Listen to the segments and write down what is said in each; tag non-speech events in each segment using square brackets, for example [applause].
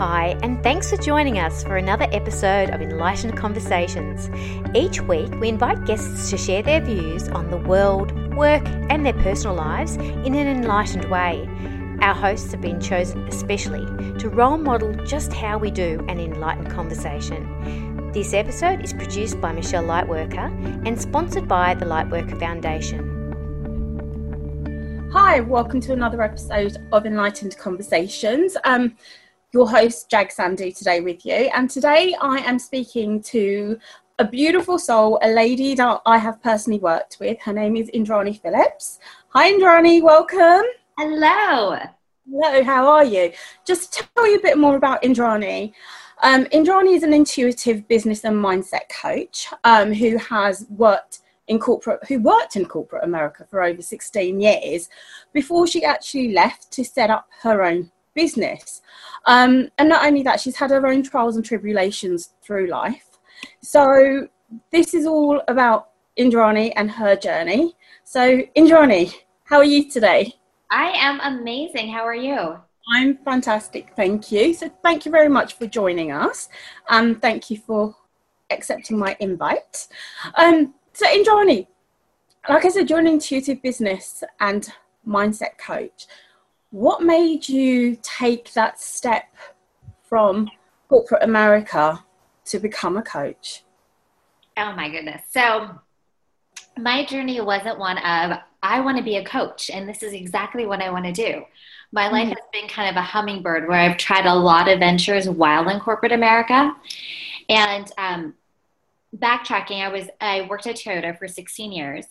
Hi, and thanks for joining us for another episode of Enlightened Conversations. Each week, we invite guests to share their views on the world, work, and their personal lives in an enlightened way. Our hosts have been chosen especially to role model just how we do an enlightened conversation. This episode is produced by Michelle Lightworker and sponsored by the Lightworker Foundation. Hi, welcome to another episode of Enlightened Conversations. Um, your host, Jag Sandy, today with you. And today I am speaking to a beautiful soul, a lady that I have personally worked with. Her name is Indrani Phillips. Hi, Indrani, welcome. Hello. Hello, how are you? Just to tell you a bit more about Indrani. Um, Indrani is an intuitive business and mindset coach um, who has worked in corporate who worked in corporate America for over 16 years before she actually left to set up her own business. Um, and not only that, she's had her own trials and tribulations through life. So this is all about Indrani and her journey. So Indrani, how are you today? I am amazing. How are you? I'm fantastic, thank you. So thank you very much for joining us. Um, thank you for accepting my invite. Um, so Indrani, like I said, you're an intuitive business and mindset coach what made you take that step from corporate America to become a coach? Oh my goodness. So, my journey wasn't one of, I want to be a coach, and this is exactly what I want to do. My life mm-hmm. has been kind of a hummingbird where I've tried a lot of ventures while in corporate America. And um, backtracking, I was I worked at Toyota for 16 years,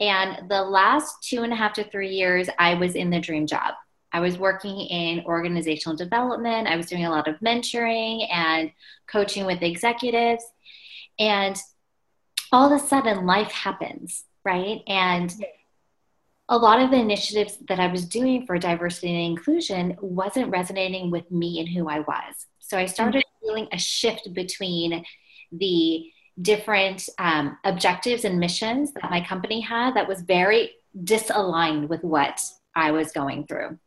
and the last two and a half to three years, I was in the dream job. I was working in organizational development. I was doing a lot of mentoring and coaching with executives. And all of a sudden, life happens, right? And a lot of the initiatives that I was doing for diversity and inclusion wasn't resonating with me and who I was. So I started mm-hmm. feeling a shift between the different um, objectives and missions that my company had that was very disaligned with what I was going through.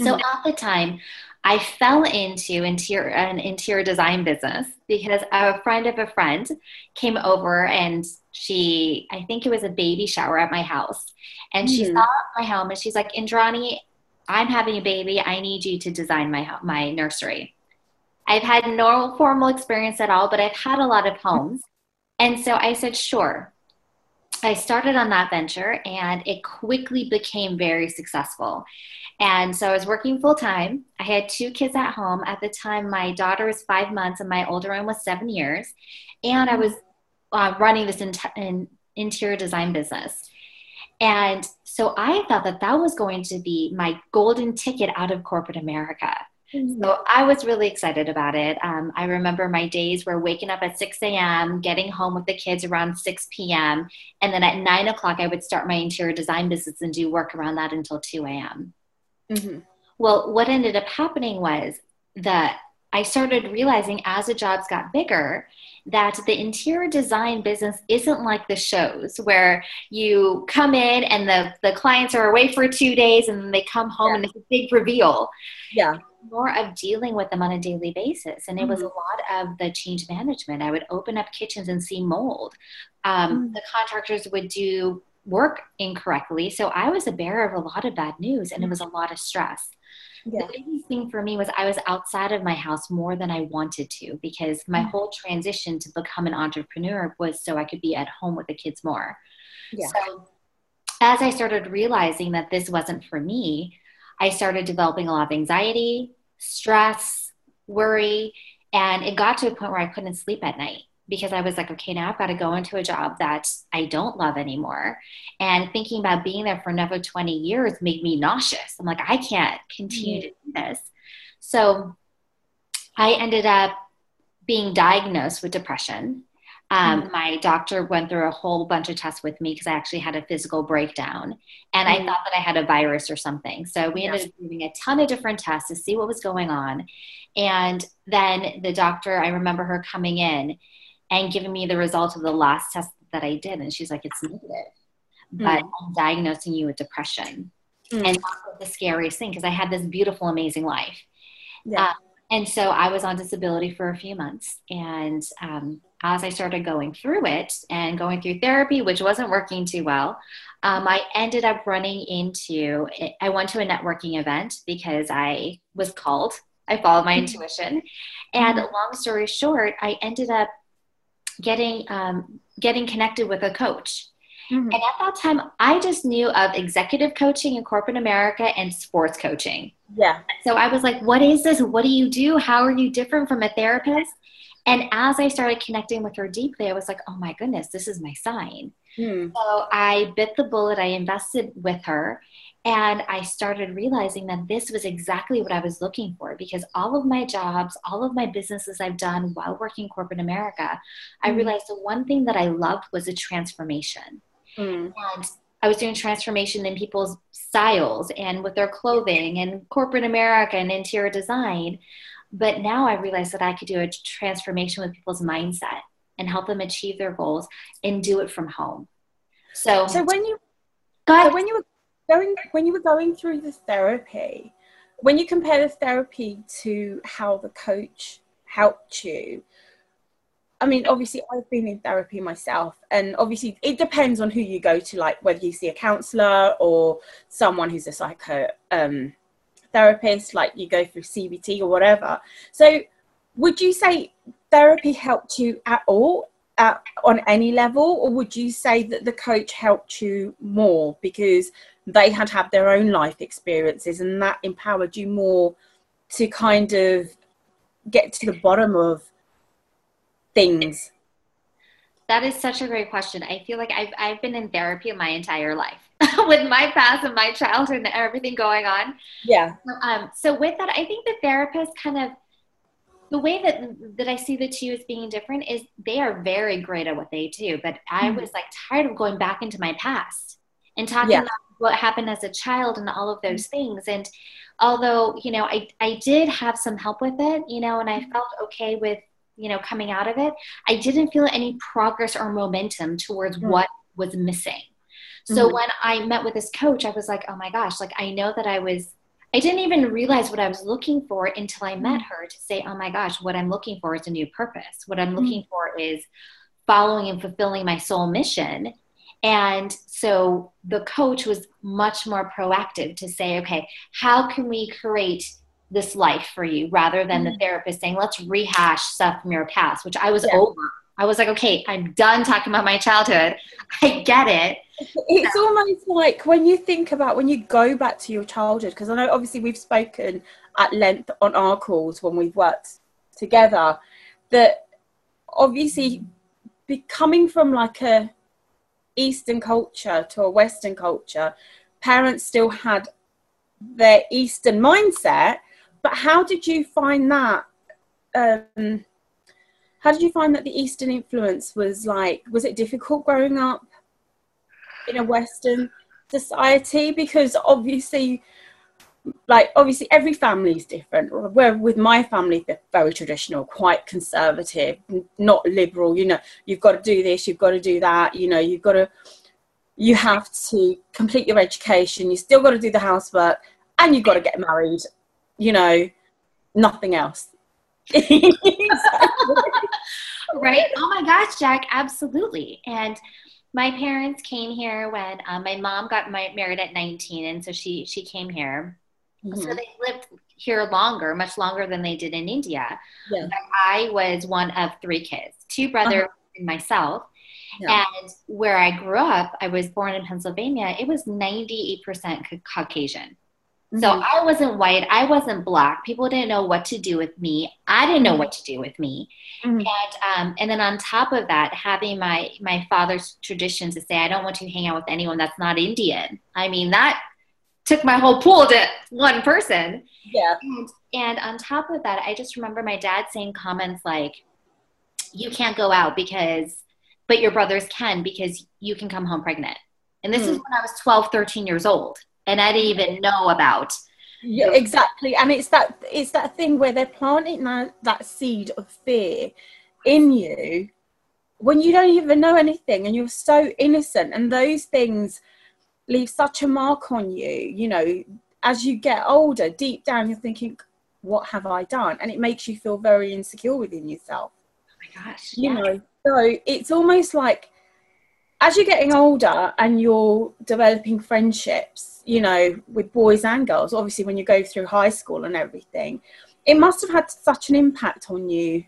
So mm-hmm. at the time, I fell into interior, an interior design business because a friend of a friend came over and she, I think it was a baby shower at my house. And mm-hmm. she saw my home and she's like, Indrani, I'm having a baby. I need you to design my, my nursery. I've had no formal experience at all, but I've had a lot of homes. And so I said, sure. I started on that venture and it quickly became very successful. And so I was working full time. I had two kids at home. At the time, my daughter was five months and my older one was seven years. And I was uh, running this in- in interior design business. And so I thought that that was going to be my golden ticket out of corporate America. Mm-hmm. So I was really excited about it. Um, I remember my days were waking up at 6 a.m., getting home with the kids around 6 p.m., and then at 9 o'clock, I would start my interior design business and do work around that until 2 a.m. Mm-hmm. Well, what ended up happening was that I started realizing as the jobs got bigger that the interior design business isn't like the shows where you come in and the, the clients are away for two days and then they come home yeah. and it's a big reveal. Yeah. More of dealing with them on a daily basis. And it mm-hmm. was a lot of the change management. I would open up kitchens and see mold. Um, mm-hmm. The contractors would do work incorrectly. So I was a bearer of a lot of bad news and it was a lot of stress. Yeah. The biggest thing for me was I was outside of my house more than I wanted to because my mm-hmm. whole transition to become an entrepreneur was so I could be at home with the kids more. Yeah. So as I started realizing that this wasn't for me, I started developing a lot of anxiety, stress, worry, and it got to a point where I couldn't sleep at night because I was like, okay, now I've got to go into a job that I don't love anymore. And thinking about being there for another 20 years made me nauseous. I'm like, I can't continue mm-hmm. to do this. So I ended up being diagnosed with depression. Um, mm-hmm. My doctor went through a whole bunch of tests with me because I actually had a physical breakdown and mm-hmm. I thought that I had a virus or something. So we ended up doing a ton of different tests to see what was going on. And then the doctor, I remember her coming in and giving me the result of the last test that I did. And she's like, it's negative, but mm. I'm diagnosing you with depression. Mm. And the scariest thing because I had this beautiful, amazing life. Yeah. Um, and so I was on disability for a few months. And um, as I started going through it and going through therapy, which wasn't working too well, um, I ended up running into, I went to a networking event because I was called. I followed my mm-hmm. intuition. And mm-hmm. long story short, I ended up getting um, getting connected with a coach. Mm-hmm. And at that time, I just knew of executive coaching in corporate America and sports coaching. Yeah. So I was like, what is this? What do you do? How are you different from a therapist? And as I started connecting with her deeply, I was like, oh my goodness, this is my sign. Mm. So I bit the bullet, I invested with her, and I started realizing that this was exactly what I was looking for because all of my jobs, all of my businesses I've done while working corporate America, mm. I realized the one thing that I loved was a transformation. Mm. And I was doing transformation in people's styles and with their clothing and corporate America and interior design. But now I realized that I could do a transformation with people's mindset and help them achieve their goals and do it from home. So, so when you so when you going when you were going through the therapy, when you compare the therapy to how the coach helped you, I mean, obviously, I've been in therapy myself, and obviously, it depends on who you go to, like whether you see a counselor or someone who's a psycho um, therapist, like you go through CBT or whatever. So, would you say therapy helped you at all at, on any level, or would you say that the coach helped you more because they had had their own life experiences and that empowered you more to kind of get to the bottom of things? That is such a great question. I feel like I've, I've been in therapy my entire life [laughs] with my past and my childhood and everything going on. Yeah. Um, so with that, I think the therapist kind of the way that that I see the two as being different is they are very great at what they do, but I mm-hmm. was like tired of going back into my past and talking yeah. about what happened as a child and all of those mm-hmm. things. And although you know I I did have some help with it, you know, and I mm-hmm. felt okay with you know coming out of it, I didn't feel any progress or momentum towards mm-hmm. what was missing. So mm-hmm. when I met with this coach, I was like, oh my gosh, like I know that I was I didn't even realize what I was looking for until I met mm. her to say, oh my gosh, what I'm looking for is a new purpose. What I'm mm. looking for is following and fulfilling my soul mission. And so the coach was much more proactive to say, okay, how can we create this life for you rather than the mm. therapist saying, let's rehash stuff from your past, which I was yeah. over. I was like, okay, I'm done talking about my childhood. [laughs] I get it. It's almost like when you think about when you go back to your childhood, because I know obviously we've spoken at length on our calls when we've worked together, that obviously becoming from like a Eastern culture to a Western culture, parents still had their Eastern mindset. But how did you find that? Um, how did you find that the Eastern influence was like? Was it difficult growing up? in a Western society because obviously like obviously every family is different. Where with my family they're very traditional quite conservative not liberal you know you've got to do this you've got to do that you know you've got to you have to complete your education you still got to do the housework and you've got to get married you know nothing else. [laughs] Right? Oh my gosh Jag absolutely. And my parents came here when um, my mom got my, married at 19 and so she she came here mm-hmm. so they lived here longer much longer than they did in india yeah. i was one of three kids two brothers uh-huh. and myself yeah. and where i grew up i was born in pennsylvania it was 98% caucasian so mm-hmm. I wasn't white, I wasn't black. People didn't know what to do with me. I didn't know mm-hmm. what to do with me. Mm-hmm. And um, and then on top of that, having my my father's tradition to say I don't want to hang out with anyone that's not Indian. I mean that took my whole pool to one person. Yeah. And, and on top of that, I just remember my dad saying comments like, "You can't go out because, but your brothers can because you can come home pregnant." And this mm. is when I was 12, 13 years old and I didn't even know about. Yeah, exactly. And it's that it's that thing where they're planting that, that seed of fear in you when you don't even know anything and you're so innocent and those things leave such a mark on you, you know, as you get older, deep down you're thinking, what have I done? And it makes you feel very insecure within yourself. Oh my gosh. You yeah. know, so it's almost like as you're getting older and you're developing friendships, you know, with boys and girls, obviously when you go through high school and everything, it must have had such an impact on you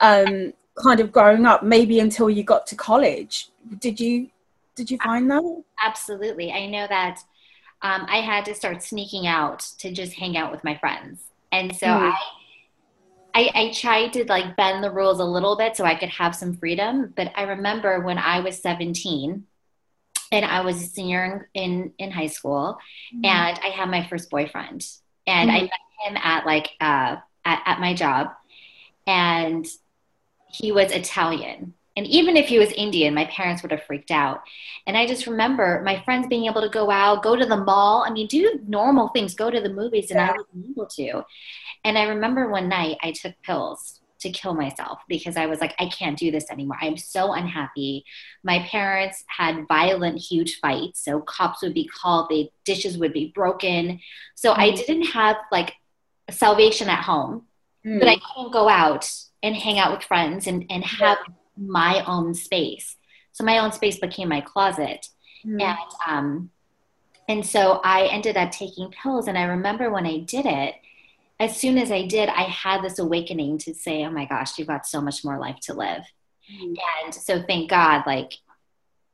um kind of growing up maybe until you got to college did you did you find that Absolutely. I know that um, I had to start sneaking out to just hang out with my friends. And so Mm. I, I, I tried to like bend the rules a little bit so I could have some freedom. But I remember when I was 17 and I was a senior in, in, in high school and I had my first boyfriend. And I Mhm. met him at like, uh, at, at my job. And he was Italian. And even if he was Indian, my parents would have freaked out. And I just remember my friends being able to go out, go to the mall. I mean, do normal things, go to the movies, and I wasn't able to. And I remember one night I took pills to kill myself because I was like, I can't do this anymore. I'm so unhappy. My parents had violent, huge fights. So cops would be called, the dishes would be broken. So I Mhm. didn't have like salvation at home Mm. but I couldn't go out and hang out with friends and, and have my own space. So my own space became my closet. Mm. And um and so I ended up taking pills and I remember when I did it, as soon as I did, I had this awakening to say, Oh my gosh, you've got so much more life to live. Mm. And so thank God, like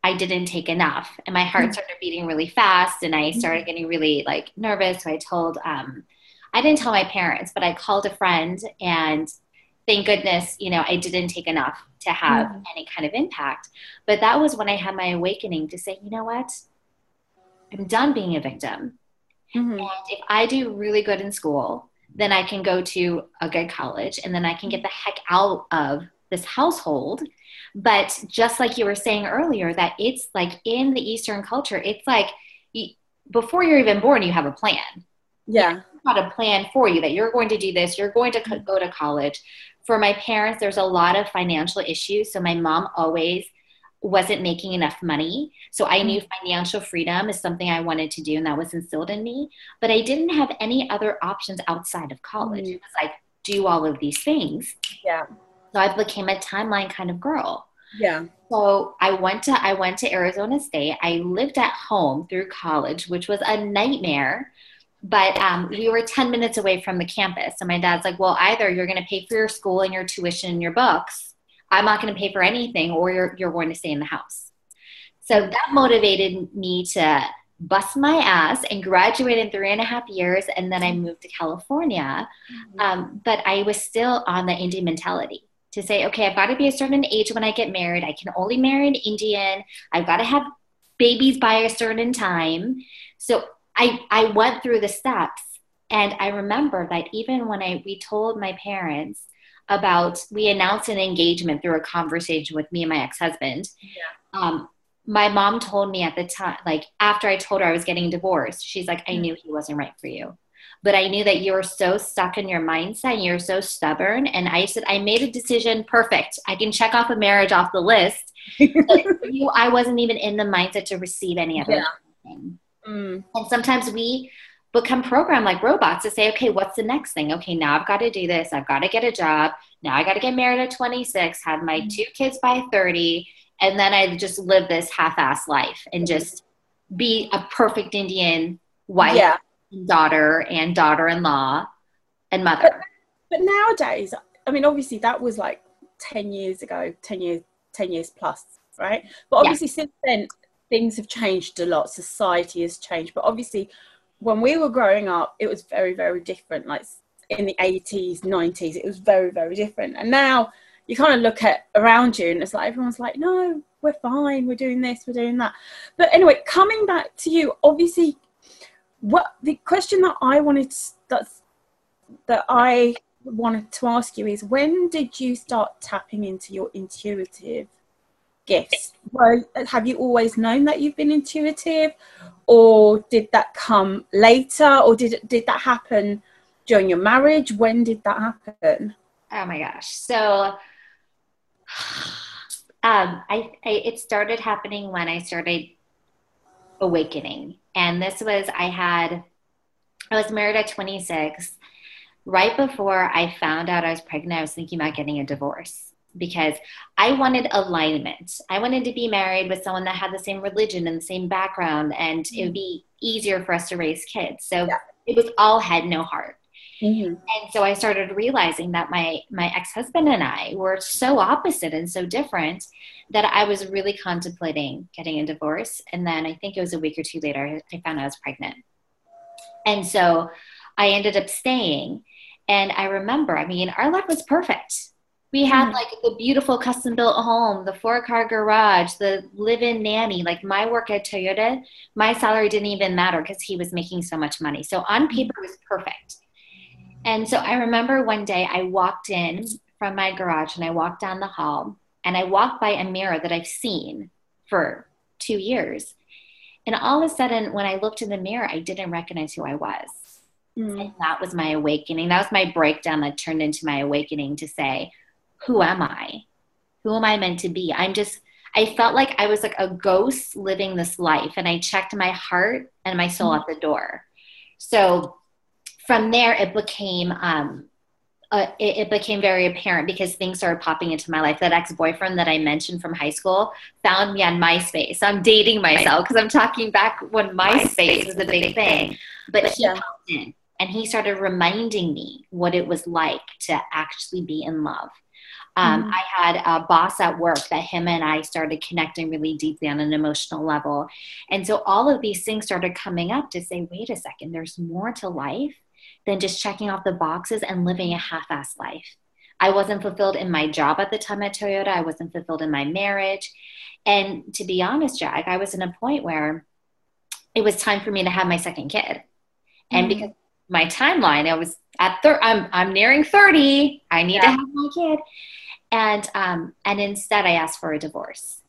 I didn't take enough and my heart Mhm. started beating really fast and I started getting really like nervous. So I told, um, I didn't tell my parents, but I called a friend and thank goodness, you know, I didn't take enough to have Mhm. any kind of impact. But that was when I had my awakening to say, you know what? I'm done being a victim. Mhm. And if I do really good in school, then I can go to a good college and then I can get the heck out of this household. But just like you were saying earlier, that it's like in the Eastern culture, it's like you, before you're even born, you have a plan. yeah Got a plan for you that you're going to do this, you're going to co- go to college. For my parents, there's a lot of financial issues. So my mom always wasn't making enough money. So I knew financial freedom is something I wanted to do, and that was instilled in me. But I didn't have any other options outside of college. Mhm. It was like, do all of these things. yeah So I became a timeline kind of girl. yeah So I went to I went to Arizona State. I lived at home through college, which was a nightmare. But um, we were 10 minutes away from the campus. and my dad's like, well, either you're going to pay for your school and your tuition and your books. I'm not going to pay for anything, or you're, you're going to stay in the house. So that motivated me to bust my ass and graduate in three and a half years. And then I moved to California. Um, but I was still on the Indian mentality to say, okay, I've got to be a certain age when I get married. I can only marry an Indian. I've got to have babies by a certain time. So I, I went through the steps. And I remember that even when I we told my parents about we announced an engagement through a conversation with me and my ex-husband. Um, my mom told me at the time, like after I told her I was getting divorced, she's like, I knew he wasn't right for you but I knew that you were so stuck in your mindset and you're so stubborn. And I said, I made a decision. Perfect. I can check off a marriage off the list. [laughs] You, I wasn't even in the mindset to receive any other Yeah. thing. Mm. And sometimes we become programmed like robots to say, okay, what's the next thing? Okay, now I've got to do this. I've got to get a job. Now I got to get married at 26, have my two kids by 30. And then I just live this half ass life and just be a perfect Indian wife yeah daughter and daughter-in-law and mother. but nowadays i mean obviously that was like 10 years ago 10 years 10 years plus right but Yeah. obviously since then things have changed a lot society has changed but obviously when we were growing up it was very very different like in the 80s 90s it was very very different and now you kind of look at around you and it's like everyone's like no we're fine we're doing this we're doing that but anyway coming back to you obviously what the question that i wanted to, that's that I wanted to ask you is when did you start tapping into your intuitive gifts? Well, have you always known that you've been intuitive, or did that come later, or did did that happen during your marriage? When did that happen? Oh my gosh. So [sighs] um, I, I it started happening when I started awakening. And this was I had I was married at 26 right before I found out I was pregnant, I was thinking about getting a divorce because I wanted alignment. I wanted to be married with someone that had the same religion and the same background, and it would be easier for us to raise kids. So yeah. it was all head, no heart. Mm-hmm. And so I started realizing that my my ex husband and I were so opposite and so different that I was really contemplating getting a divorce. And then I think it was a week or two later, I found I was pregnant. And so I ended up staying. And I remember, I mean, our life was perfect. We had mm-hmm. like the beautiful custom built home, the four car garage, the live in nanny. Like my work at Toyota, my salary didn't even matter because he was making so much money. So on mm-hmm. paper, it was perfect. And so I remember one day I walked in from my garage and I walked down the hall and I walked by a mirror that I've seen for two years. And all of a sudden, when I looked in the mirror, I didn't recognize who I was. Mm. And that was my awakening. That was my breakdown that turned into my awakening to say, who am I? Who am I meant to be? I'm just, I felt like I was like a ghost living this life. And I checked my heart and my soul at the door. So from there, it became, um, uh, it, it, became very apparent because things started popping into my life. That ex boyfriend that I mentioned from high school found me on MySpace. I'm dating myself because I'm talking back when MySpace, was a big thing. But he yeah. in and he started reminding me what it was like to actually be in love. Um, mm-hmm. I had a boss at work that him and I started connecting really deeply on an emotional level. And so all of these things started coming up to say, wait a second, there's more to life than just checking off the boxes and living a half assed life. I wasn't fulfilled in my job at the time at Toyota. I wasn't fulfilled in my marriage. And to be honest, Jag, I was in a point where it was time for me to have my second kid. And mm-hmm. because my timeline, I was at thir- I'm I'm nearing 30. I need yeah. to have my kid. And um and instead I asked for a divorce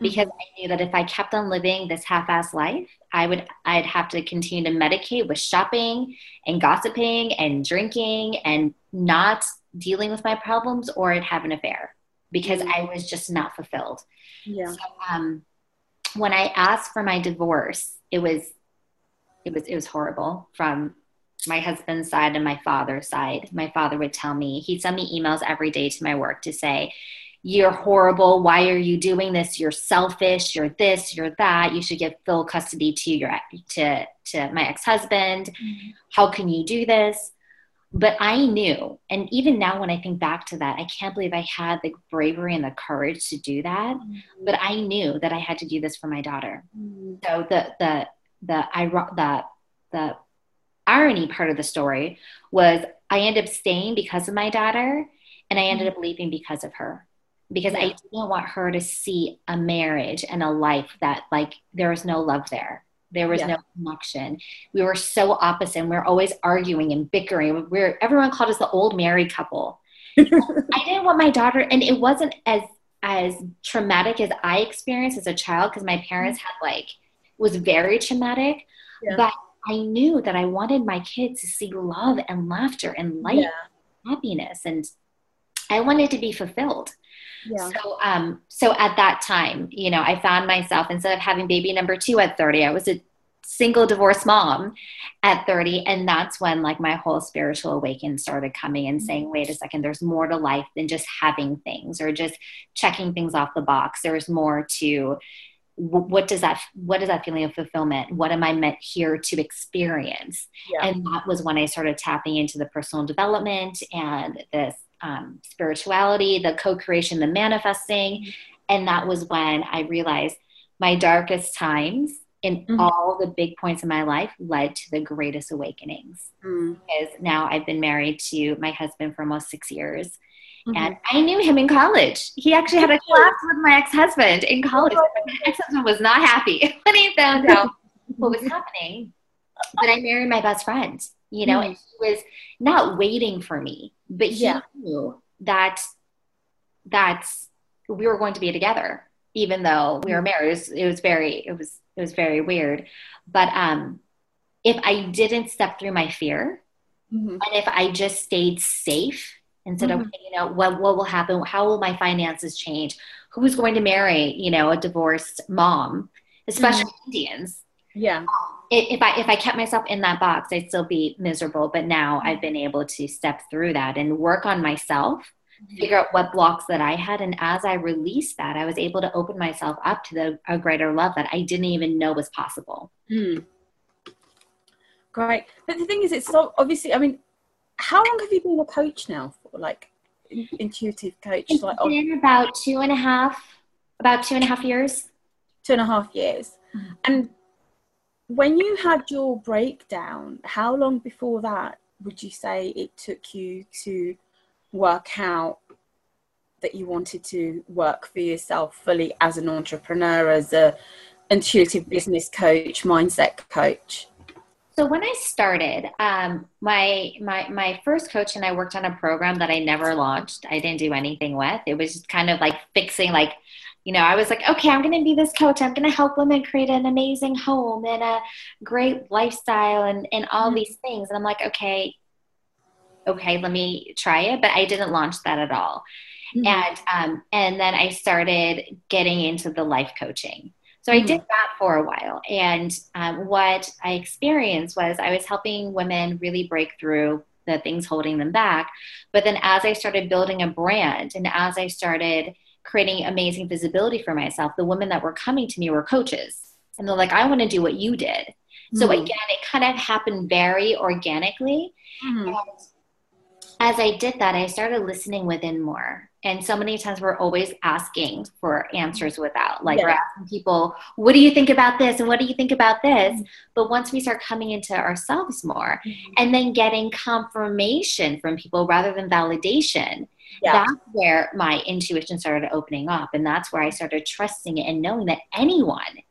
because mm-hmm. I knew that if I kept on living this half-assed life, I would I'd have to continue to medicate with shopping and gossiping and drinking and not dealing with my problems or I'd have an affair because mm-hmm. I was just not fulfilled. Yeah. So, um, when I asked for my divorce, it was it was it was horrible from my husband's side and my father's side. My father would tell me, he'd send me emails every day to my work to say, you're horrible. Why are you doing this? You're selfish. You're this. You're that. You should give full custody to your to to my ex husband. Mm-hmm. How can you do this? But I knew, and even now when I think back to that, I can't believe I had the bravery and the courage to do that. Mm-hmm. But I knew that I had to do this for my daughter. Mm-hmm. So the the the I the the irony part of the story was I ended up staying because of my daughter, and I ended mm-hmm. up leaving because of her because yeah. I didn't want her to see a marriage and a life that like there was no love there. There was yeah. no connection. We were so opposite. And we were always arguing and bickering. We are everyone called us the old married couple. [laughs] I didn't want my daughter, and it wasn't as as traumatic as I experienced as a child because my parents had like was very traumatic. Yeah. But I knew that I wanted my kids to see love and laughter and light, yeah. and happiness, and I wanted to be fulfilled. Yeah. So, um, so at that time, you know, I found myself instead of having baby number two at 30, I was a single divorced mom at 30 and that's when like my whole spiritual awakening started coming and saying mm-hmm. wait a second there's more to life than just having things or just checking things off the box there's more to what does that what is that feeling of fulfillment what am i meant here to experience yeah. and that was when i started tapping into the personal development and this um, spirituality, the co creation, the manifesting. Mm-hmm. And that was when I realized my darkest times in mm-hmm. all the big points in my life led to the greatest awakenings. Mm-hmm. Because now I've been married to my husband for almost six years. Mm-hmm. And I knew him in college. He actually had a class with my ex husband in college. My ex husband was not happy [laughs] when he found [laughs] out what was happening. But I married my best friend, you know, and mm-hmm. he was not waiting for me but he yeah. knew that that's we were going to be together even though we were mm-hmm. married it was, it was very it was it was very weird but um if i didn't step through my fear mm-hmm. and if i just stayed safe instead mm-hmm. of you know what what will happen how will my finances change who's going to marry you know a divorced mom especially mm-hmm. indians yeah if I if I kept myself in that box, I'd still be miserable. But now I've been able to step through that and work on myself, mm-hmm. figure out what blocks that I had, and as I released that, I was able to open myself up to the a greater love that I didn't even know was possible. Mm. Great, but the thing is, it's so obviously. I mean, how long have you been a coach now for? Like intuitive coach? It's like been oh, about two and a half, about two and a half years. Two and a half years, mm-hmm. and when you had your breakdown, how long before that would you say it took you to work out that you wanted to work for yourself fully as an entrepreneur, as a intuitive business coach, mindset coach? So when I started, um, my my my first coach and I worked on a program that I never launched. I didn't do anything with. It was just kind of like fixing like you know, I was like, okay, I'm going to be this coach. I'm going to help women create an amazing home and a great lifestyle and, and all mm-hmm. these things. And I'm like, okay, okay, let me try it. But I didn't launch that at all. Mm-hmm. And, um, and then I started getting into the life coaching. So I did mm-hmm. that for a while. And um, what I experienced was I was helping women really break through the things holding them back. But then as I started building a brand and as I started creating amazing visibility for myself, the women that were coming to me were coaches. And they're like, I want to do what you did. Mm-hmm. So again, it kind of happened very organically. Mm-hmm. As I did that, I started listening within more. And so many times we're always asking for answers without. Like yeah. we're asking people, what do you think about this? And what do you think about this? Mm-hmm. But once we start coming into ourselves more mm-hmm. and then getting confirmation from people rather than validation, yeah. that's where my intuition started opening up. And that's where I started trusting it and knowing that anyone,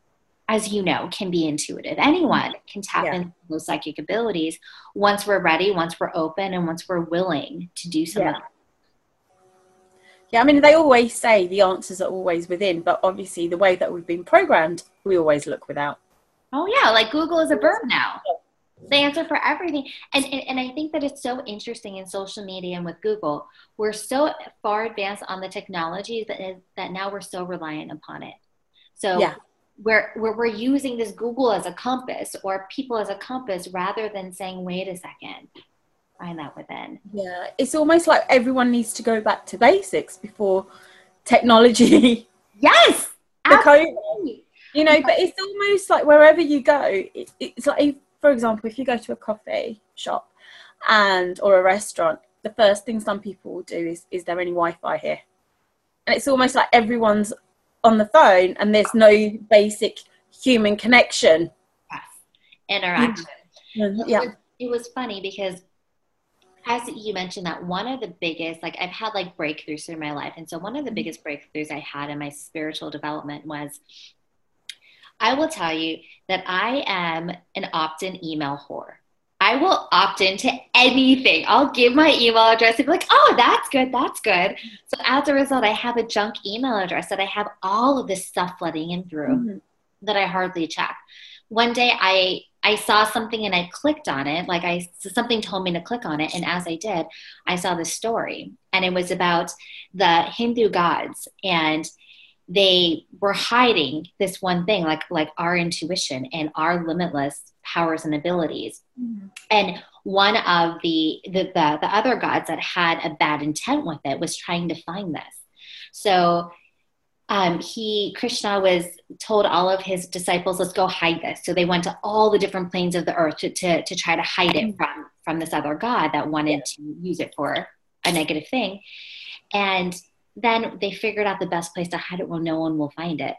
as you know, can be intuitive. Anyone can tap yeah. into those psychic abilities once we're ready, once we're open, and once we're willing to do something. Yeah. Yeah, I mean, they always say the answers are always within, but obviously, the way that we've been programmed, we always look without. Oh, yeah, like Google is a verb now the answer for everything. And, and, and I think that it's so interesting in social media and with Google. We're so far advanced on the technology that is, that now we're so reliant upon it. So yeah. We're, we're, we're using this Google as a compass or people as a compass rather than saying, wait a second, find that within. Yeah, it's almost like everyone needs to go back to basics before technology. [laughs] Yes, absolutely. You know, but it's almost like wherever you go, it, it's like for example, if you go to a coffee shop and or a restaurant, the first thing some people will do is, is there any Wi-Fi here? And it's almost like everyone's on the phone and there's no basic human connection. Yes. Interaction. Mm-hmm. Yeah. It was, it was funny because as you mentioned that one of the biggest like i've had like breakthroughs through my life and so one of the mm-hmm. biggest breakthroughs i had in my spiritual development was I will tell you that I am an opt in email whore. I will opt into anything. I'll give my email address and be like, oh, that's good, that's good. So as a result, I have a junk email address that I have all of this stuff flooding in through mm-hmm. that I hardly check. One day I I saw something and I clicked on it. Like I something told me to click on it, and as I did, I saw this story, and it was about the Hindu gods and they were hiding this one thing like like our intuition and our limitless powers and abilities mm-hmm. and one of the, the the the other gods that had a bad intent with it was trying to find this so um, he krishna was told all of his disciples let's go hide this so they went to all the different planes of the earth to, to, to try to hide it mm-hmm. from from this other god that wanted to use it for a negative thing and then they figured out the best place to hide it where no one will find it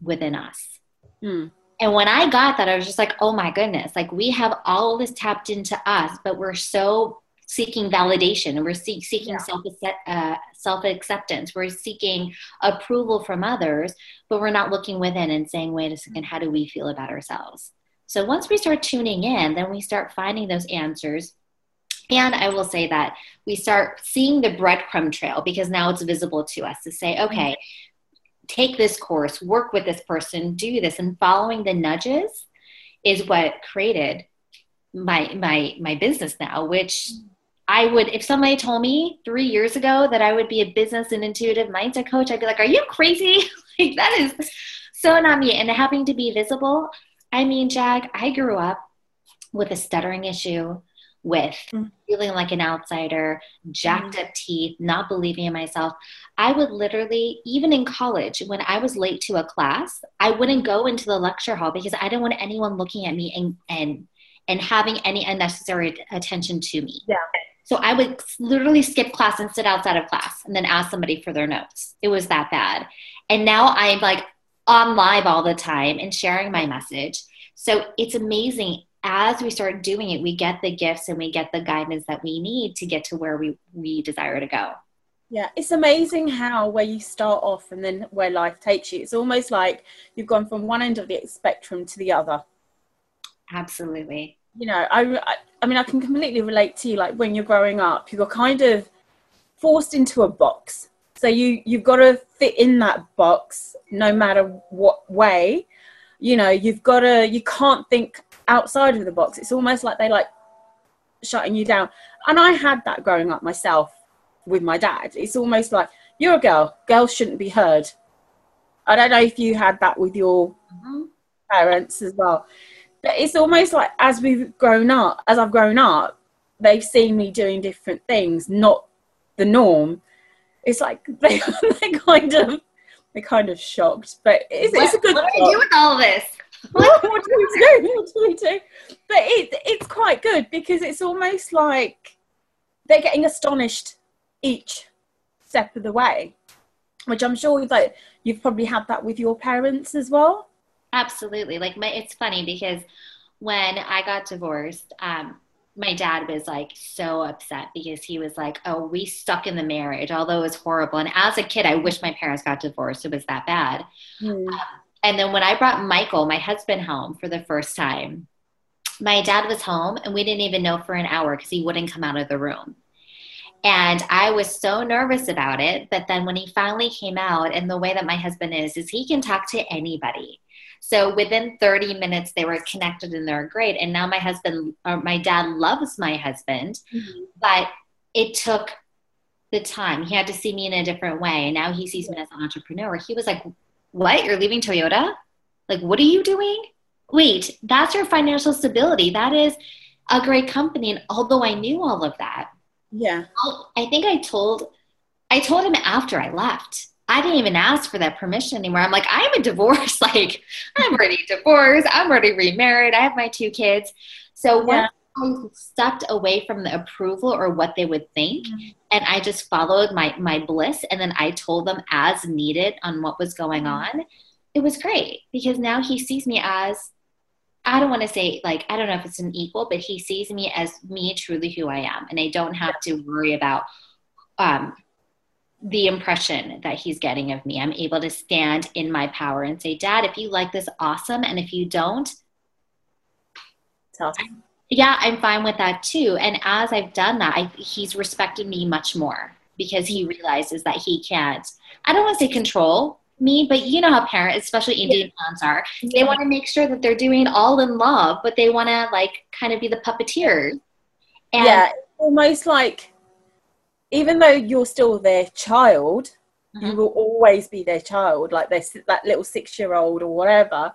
within us. Mm. And when I got that, I was just like, oh my goodness, like we have all this tapped into us, but we're so seeking validation and we're seek, seeking yeah. uh, self acceptance. We're seeking approval from others, but we're not looking within and saying, wait a second, how do we feel about ourselves? So once we start tuning in, then we start finding those answers and I will say that we start seeing the breadcrumb trail because now it's visible to us to say, okay, take this course, work with this person, do this, and following the nudges is what created my my my business now, which I would if somebody told me three years ago that I would be a business and intuitive mindset coach, I'd be like, Are you crazy? [laughs] like that is so not me. And having to be visible I mean, Jag, I grew up with a stuttering issue, with mm. feeling like an outsider, jacked mm. up teeth, not believing in myself. I would literally, even in college, when I was late to a class, I wouldn't go into the lecture hall because I didn't want anyone looking at me and and and having any unnecessary attention to me. Yeah. So I would literally skip class and sit outside of class and then ask somebody for their notes. It was that bad. And now I'm like on live all the time and sharing my message. So it's amazing as we start doing it, we get the gifts and we get the guidance that we need to get to where we, we desire to go. Yeah, it's amazing how where you start off and then where life takes you. It's almost like you've gone from one end of the spectrum to the other. Absolutely. You know, I, I, mean, I can completely relate to you. Like when you're growing up, you're kind of forced into a box. So you you've got to fit in that box no matter what way. You know, you've got to. You can't think outside of the box. It's almost like they like shutting you down. And I had that growing up myself with my dad. It's almost like you're a girl. Girls shouldn't be heard. I don't know if you had that with your mm-hmm. parents as well. But it's almost like as we've grown up, as I've grown up, they've seen me doing different things, not the norm. It's like [laughs] they, are kind of they're kind of shocked, but it's, what, it's a good. What do we do with all this? [laughs] what, what do we do? [laughs] What do we do? But it, it's quite good because it's almost like they're getting astonished each step of the way, which I'm sure like you've probably had that with your parents as well. Absolutely. Like my, it's funny because when I got divorced, um, my dad was like so upset because he was like, "Oh, we stuck in the marriage, although it was horrible." And as a kid, I wish my parents got divorced; it was that bad. Mm. Um, and then when I brought Michael, my husband, home for the first time, my dad was home and we didn't even know for an hour because he wouldn't come out of the room. And I was so nervous about it. But then when he finally came out, and the way that my husband is, is he can talk to anybody. So within 30 minutes, they were connected and they're great. And now my husband, or my dad loves my husband, mm-hmm. but it took the time. He had to see me in a different way. And now he sees me as an entrepreneur. He was like, what? You're leaving Toyota? Like, what are you doing? Wait, that's your financial stability. That is a great company. And although I knew all of that, yeah, I think I told, I told him after I left. I didn't even ask for that permission anymore. I'm like, I'm a divorce. [laughs] Like, I'm already divorced. I'm already remarried. I have my two kids. So yeah. I stepped away from the approval or what they would think, mm-hmm. And I just followed my my bliss. And then I told them as needed on what was going mm-hmm. on. It was great because now he sees me as I don't want to say like I don't know if it's an equal, but he sees me as me truly who I am, and I don't have to worry about um, the impression that he's getting of me. I'm able to stand in my power and say, Dad, if you like this, awesome. And if you don't, tough. Yeah, I'm fine with that too. And as I've done that, I, he's respected me much more because he realizes that he can't, I don't want to say control me, but you know how parents, especially Indian parents are, they want to make sure that they're doing all in love, but they want to like kind of be the puppeteers. And yeah, almost like even though you're still their child, mm-hmm. you will always be their child, like their that little six year old or whatever.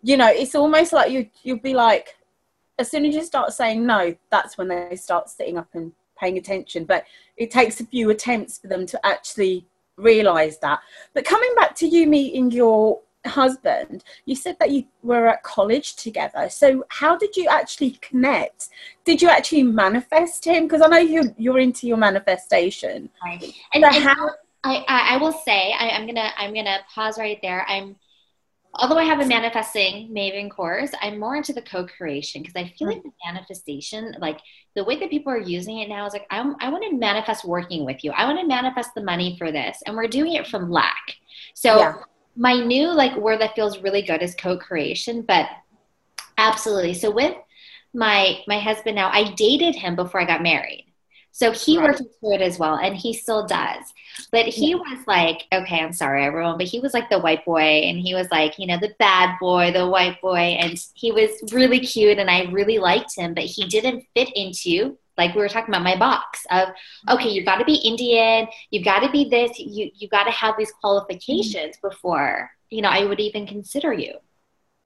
You know, it's almost like you you'll be like, as soon as you start saying no, that's when they start sitting up and paying attention. But it takes a few attempts for them to actually realize that. But coming back to you meeting your husband, you said that you were at college together. So how did you actually connect? Did you actually manifest him? Because I know you're you're into your manifestation. Right. And, so and how- I, I, I will say I, I'm gonna I'm gonna pause right there. I'm although I have a manifesting Maven course, I'm more into the co-creation because I feel like the manifestation, like the way that people are using it now is like, I'm, I want to manifest working with you. I want to manifest the money for this. And we're doing it from lack. So yeah. my new like word that feels really good is co-creation, but absolutely. So with my, my husband now, I dated him before I got married. So he right. worked through it as well, and he still does. But he yeah. was like, okay, I'm sorry, everyone, but he was like the white boy, and he was like, you know, the bad boy, the white boy, and he was really cute, and I really liked him, but he didn't fit into like we were talking about my box of mm-hmm. okay you've got to be indian you've got to be this you you got to have these qualifications mm-hmm. before you know i would even consider you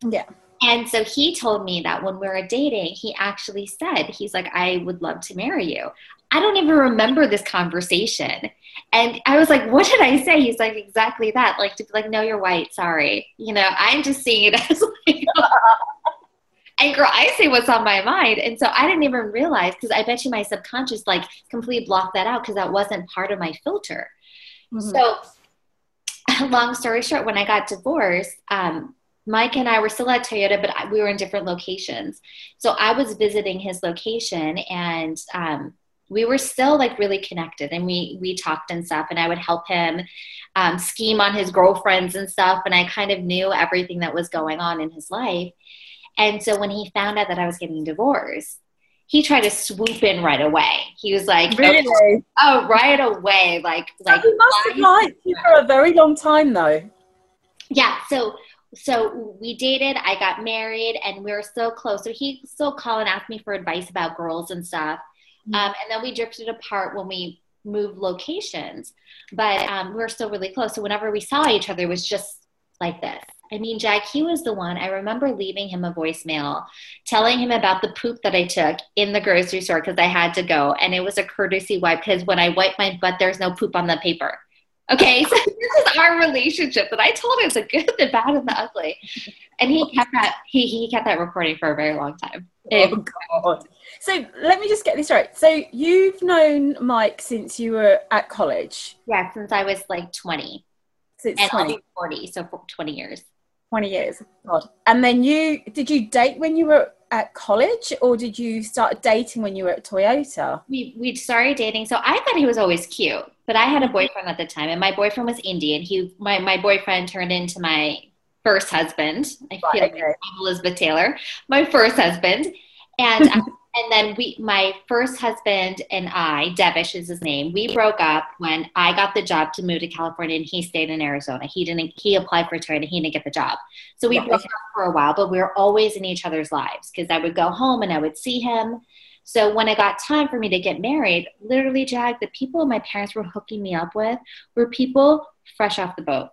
yeah And so he told me that when we were dating, he actually said, he's like, I would love to marry you. I don't even remember this conversation. And I was like, what did I say? He's like, exactly that. Like, to be like, no, you're white. Sorry. You know, I'm just seeing it [laughs] as like, and girl, I say what's on my mind. And so I didn't even realize because I bet you my subconscious like completely blocked that out because that wasn't part of my filter. Mm-hmm. So, [laughs] long story short, when I got divorced, um, Mike and I were still at Toyota, but we were in different locations. So I was visiting his location and um, we were still like really connected and we we talked and stuff and i would help him um, scheme on his girlfriends and stuff and i kind of knew everything that was going on in his life. And so when he found out that i was getting divorced he tried to swoop in right away. He was like really? oh, oh right away like like he must have liked you for a very long time though. Yeah so so we dated i got married and we were so close. So he still call and ask me for advice about girls and stuff. Um, and then we drifted apart when we moved locations, but um, we were still really close. So whenever we saw each other, it was just like this. I mean, Jag, he was the one. I remember leaving him a voicemail telling him about the poop that I took in the grocery store because I had to go. And it was a courtesy wipe because when I wipe my butt, there's no poop on the paper. Okay, so [laughs] this is our relationship that I told him it's the good, the bad, and the ugly. And he kept that he, he kept that recording for a very long time. Oh, God. So let me just get this right. So you've known Mike since you were at college? Yeah, since I was like 20. Since and 20. 40, so for 20 years. 20 years. God. And then you, did you date when you were at college or did you start dating when you were at Toyota? We, we started dating. So I thought he was always cute, but I had a mm-hmm. boyfriend at the time and my boyfriend was Indian. He, my, my boyfriend turned into my first husband. I feel right, like. Elizabeth Taylor, my first husband. And uh, [laughs] and then we my first husband and i devish is his name we broke up when i got the job to move to california and he stayed in arizona he didn't he applied for Toyota he didn't get the job so we yeah. broke up for a while but we were always in each other's lives because i would go home and i would see him so when it got time for me to get married literally jag the people my parents were hooking me up with were people fresh off the boat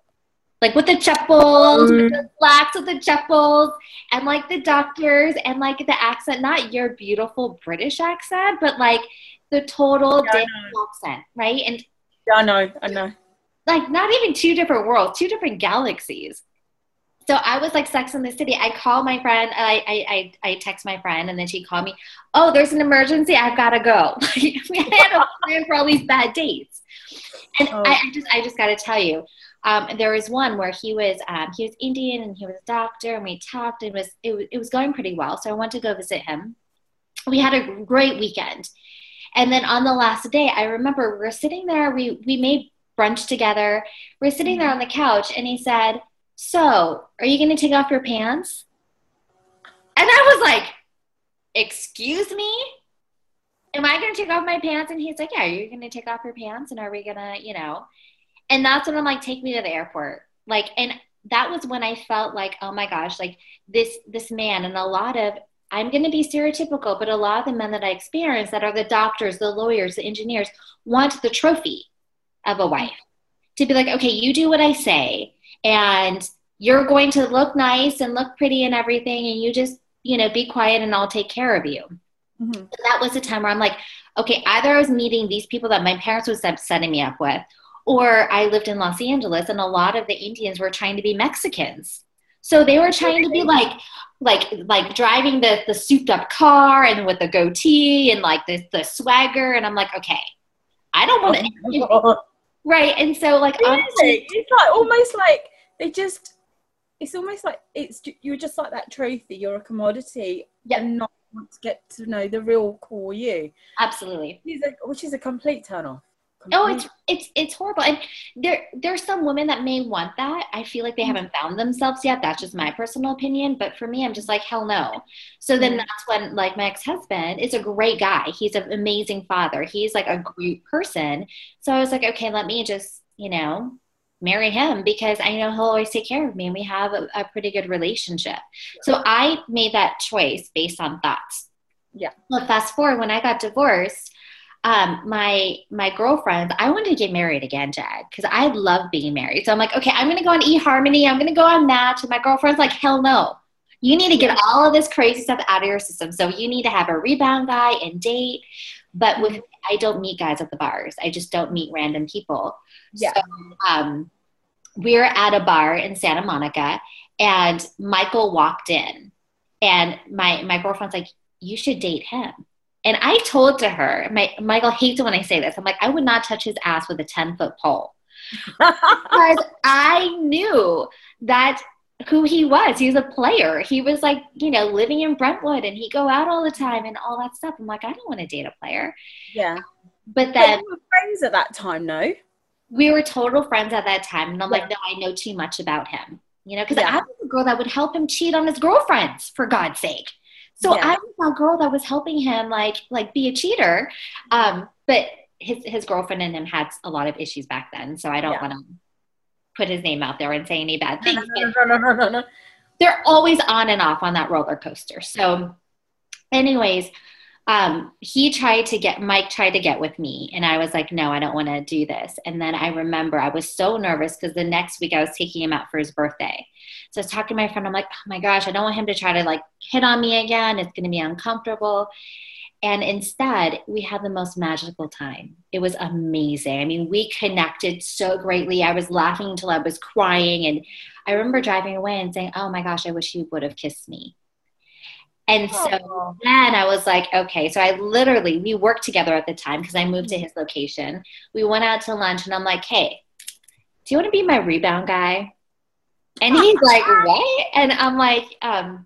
like with the chappals, with the mm. slacks with the chappals, and like the doctors, and like the accent, not your beautiful British accent, but like the total yeah, accent, right? And yeah, I know, I know. Like not even two different worlds, two different galaxies. So I was like Sex in the City. I call my friend, I, I, I, I text my friend, and then she called me. Oh, there's an emergency. I've got to go. [laughs] we had a plan for all these bad dates, and oh. I, I just, I just got to tell you, um, there was one where he was um, he was Indian and he was a doctor, and we talked. And it was it, it was going pretty well, so I went to go visit him. We had a great weekend, and then on the last day, I remember we were sitting there. We we made brunch together. We are sitting there on the couch, and he said, "So, are you going to take off your pants?" And I was like, "Excuse me." Am I going to take off my pants? And he's like, Yeah, you're going to take off your pants. And are we going to, you know, and that's when I'm like, take me to the airport. Like, and that was when I felt like, oh my gosh, like this this man and a lot of I'm going to be stereotypical, but a lot of the men that I experience that are the doctors, the lawyers, the engineers want the trophy of a wife to be like, okay, you do what I say, and you're going to look nice and look pretty and everything, and you just, you know, be quiet and I'll take care of you. Mm-hmm. That was a time where I'm like, okay, either I was meeting these people that my parents was setting me up with, or I lived in Los Angeles and a lot of the Indians were trying to be Mexicans. So they were trying to be like, like, like driving the, the souped up car and with the goatee and like the, the swagger. And I'm like, okay, I don't want to. Oh, [laughs] uh, uh, uh. right. And so like, honestly, it's like almost like they just, it's almost like it's, you're just like that trophy. You're a commodity. Yeah. And not want to get to know the real core you. Absolutely. Which is a, which is a complete turn off. Oh, it's it's it's horrible. And there there's some women that may want that. I feel like they mm-hmm. haven't found themselves yet. That's just my personal opinion. But for me, I'm just like, hell no. So then mm-hmm. that's when like my ex-husband is a great guy. He's an amazing father. He's like a great person. So I was like, okay, let me just, you know, marry him because I know he'll always take care of me and we have a, a pretty good relationship. So I made that choice based on thoughts. Yeah. Well, fast forward when I got divorced, um, my my girlfriends, I wanted to get married again, Jag, because I love being married. So I'm like, okay, I'm gonna go on eHarmony, I'm gonna go on Match, and my girlfriend's like, hell no, You need to get all of this crazy stuff out of your system. So you need to have a rebound guy and date. But with I don't meet guys at the bars. I just don't meet random people. Yeah. So, um, we're at a bar in Santa Monica, and Michael walked in, and my my girlfriend's like, "You should date him." And I told to her, my Michael hates it when I say this. I'm like, I would not touch his ass with a 10 foot pole [laughs] because I knew that who he was. He was a player. He was like, you know, living in Brentwood and he go out all the time and all that stuff. I'm like, I don't want to date a player. yeah. But But then were friends at that time, no? we were total friends at that time. And I'm Yeah. like, no, I know too much about him. You know, because Yeah. I was a girl that would help him cheat on his girlfriends, for God's sake. So Yeah. I was that girl that was helping him like like be a cheater. Um, but his his girlfriend and him had a lot of issues back then. So I don't Yeah. want to put his name out there and say any bad things. [laughs] no, no, no, no, no, they're always on and off on that roller coaster. So, anyways, um, he tried to get Mike tried to get with me, and I was like, no, I don't want to do this. And then I remember I was so nervous because the next week I was taking him out for his birthday. So I was talking to my friend. I'm like, oh my gosh, I don't want him to try to like hit on me again. It's going to be uncomfortable. And instead, we had the most magical time. It was amazing. I mean, we connected so greatly. I was laughing until I was crying. And I remember driving away and saying, Oh my gosh, I wish he would have kissed me. And so Aw. then I was like, okay. So I literally, we worked together at the time because I moved to his location. We went out to lunch and I'm like, hey, do you want to be my rebound guy? And he's like, [laughs] what? And I'm like, um,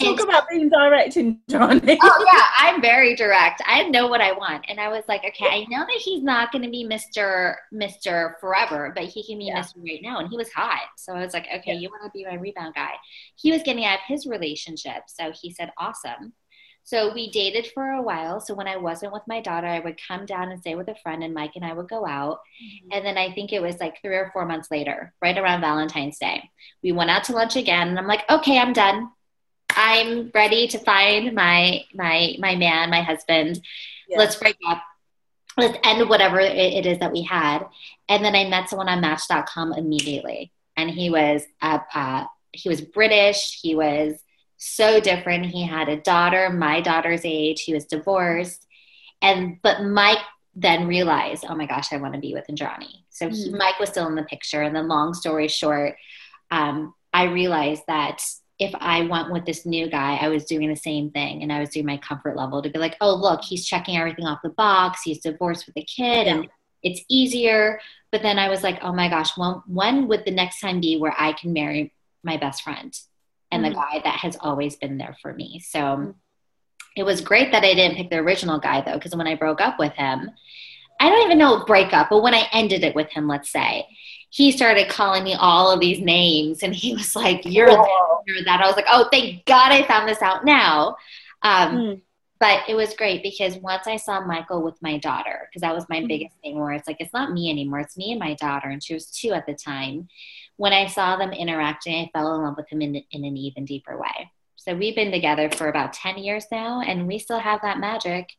Talk and- about being direct in Johnny. oh yeah, I'm very direct. I know what I want, and I was like, okay, I know that he's not going to be Mister Mister forever, but he can be Yeah. Mister right now, and he was hot. So I was like, okay, Yeah. you want to be my rebound guy? He was getting out of his relationship, so he said, awesome. So we dated for a while. So when I wasn't with my daughter, I would come down and stay with a friend, and Mike and I would go out. Mm-hmm. And then I think it was like three or four months later, right around Valentine's Day, we went out to lunch again, and I'm like, okay, I'm done. I'm ready to find my my my man, my husband. Yeah. Let's break up. Let's end whatever it, it is that we had. And then I met someone on Match.com immediately, and he was uh, uh, he was British. He was so different. He had a daughter, my daughter's age. He was divorced, and but Mike then realized, oh my gosh, I want to be with Indrani. So he, Mhm. Mike was still in the picture. And then, long story short, um, I realized that if I went with this new guy, I was doing the same thing and I was doing my comfort level to be like, oh, look, he's checking everything off the box. He's divorced with a kid and it's easier. But then I was like, oh my gosh, when, when would the next time be where I can marry my best friend and Mhm. the guy that has always been there for me? So Mhm. it was great that I didn't pick the original guy though, because when I broke up with him, I don't even know breakup, but when I ended it with him, let's say, he started calling me all of these names and he was like, You're Whoa. you're that. I was like, Oh, thank God I found this out now. Um, Mm. but it was great because once I saw Michael with my daughter, because that was my Mhm. biggest thing where it's like, it's not me anymore, it's me and my daughter. And she was two at the time. When I saw them interacting, I fell in love with him in, in an even deeper way. So we've been together for about 10 years now, and we still have that magic.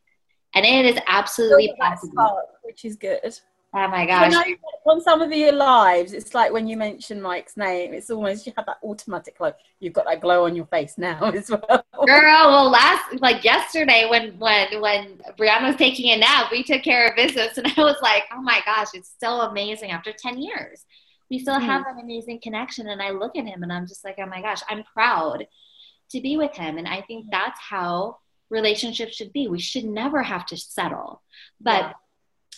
And it is absolutely possible. which is good. Oh my I gosh. know on some of your lives, it's like when you mention Mike's name, it's almost you have that automatic glow. You've got that glow on your face now [laughs] as well. Girl, well, last like yesterday when when when Brianna was taking a nap, we took care of business, and [laughs] I was like, oh my gosh, it's so amazing. After ten years, we still Mhm. have an amazing connection, and I look at him, and I'm just like, oh my gosh, I'm proud to be with him, and I think that's how relationships should be. We should never have to settle, but Yeah.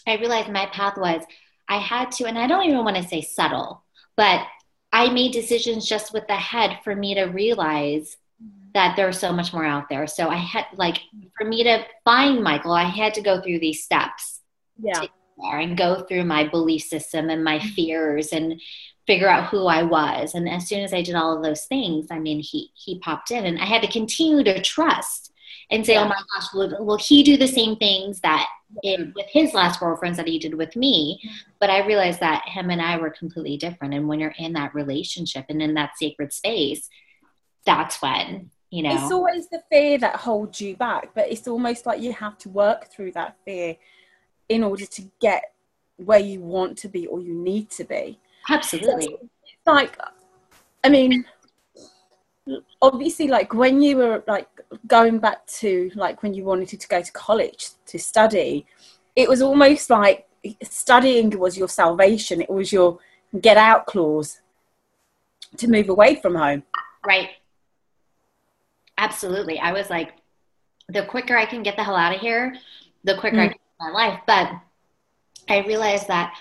I realized my path was I had to, and I don't even want to say settle, but I made decisions just with the head for me to realize mm-hmm. that there's so much more out there. So I had like for me to find Michael, I had to go through these steps Yeah. and go through my belief system and my mm-hmm. fears and figure out who I was. And as soon as I did all of those things, I mean, he he popped in, and I had to continue to trust and say, oh Yeah. "Oh my gosh, will, will he do the same things that in, with his last girlfriends that he did with me?" Mm-hmm. But I realized that him and I were completely different. And when you're in that relationship and in that sacred space, that's when you know. It's always the fear that holds you back, but it's almost like you have to work through that fear in order to get where you want to be or you need to be. Absolutely. Like, I mean, obviously like when you were like going back to like when you wanted to go to college to study it was almost like studying was your salvation it was your get out clause to move away from home right absolutely i was like the quicker i can get the hell out of here the quicker mm. i can get my life but i realized that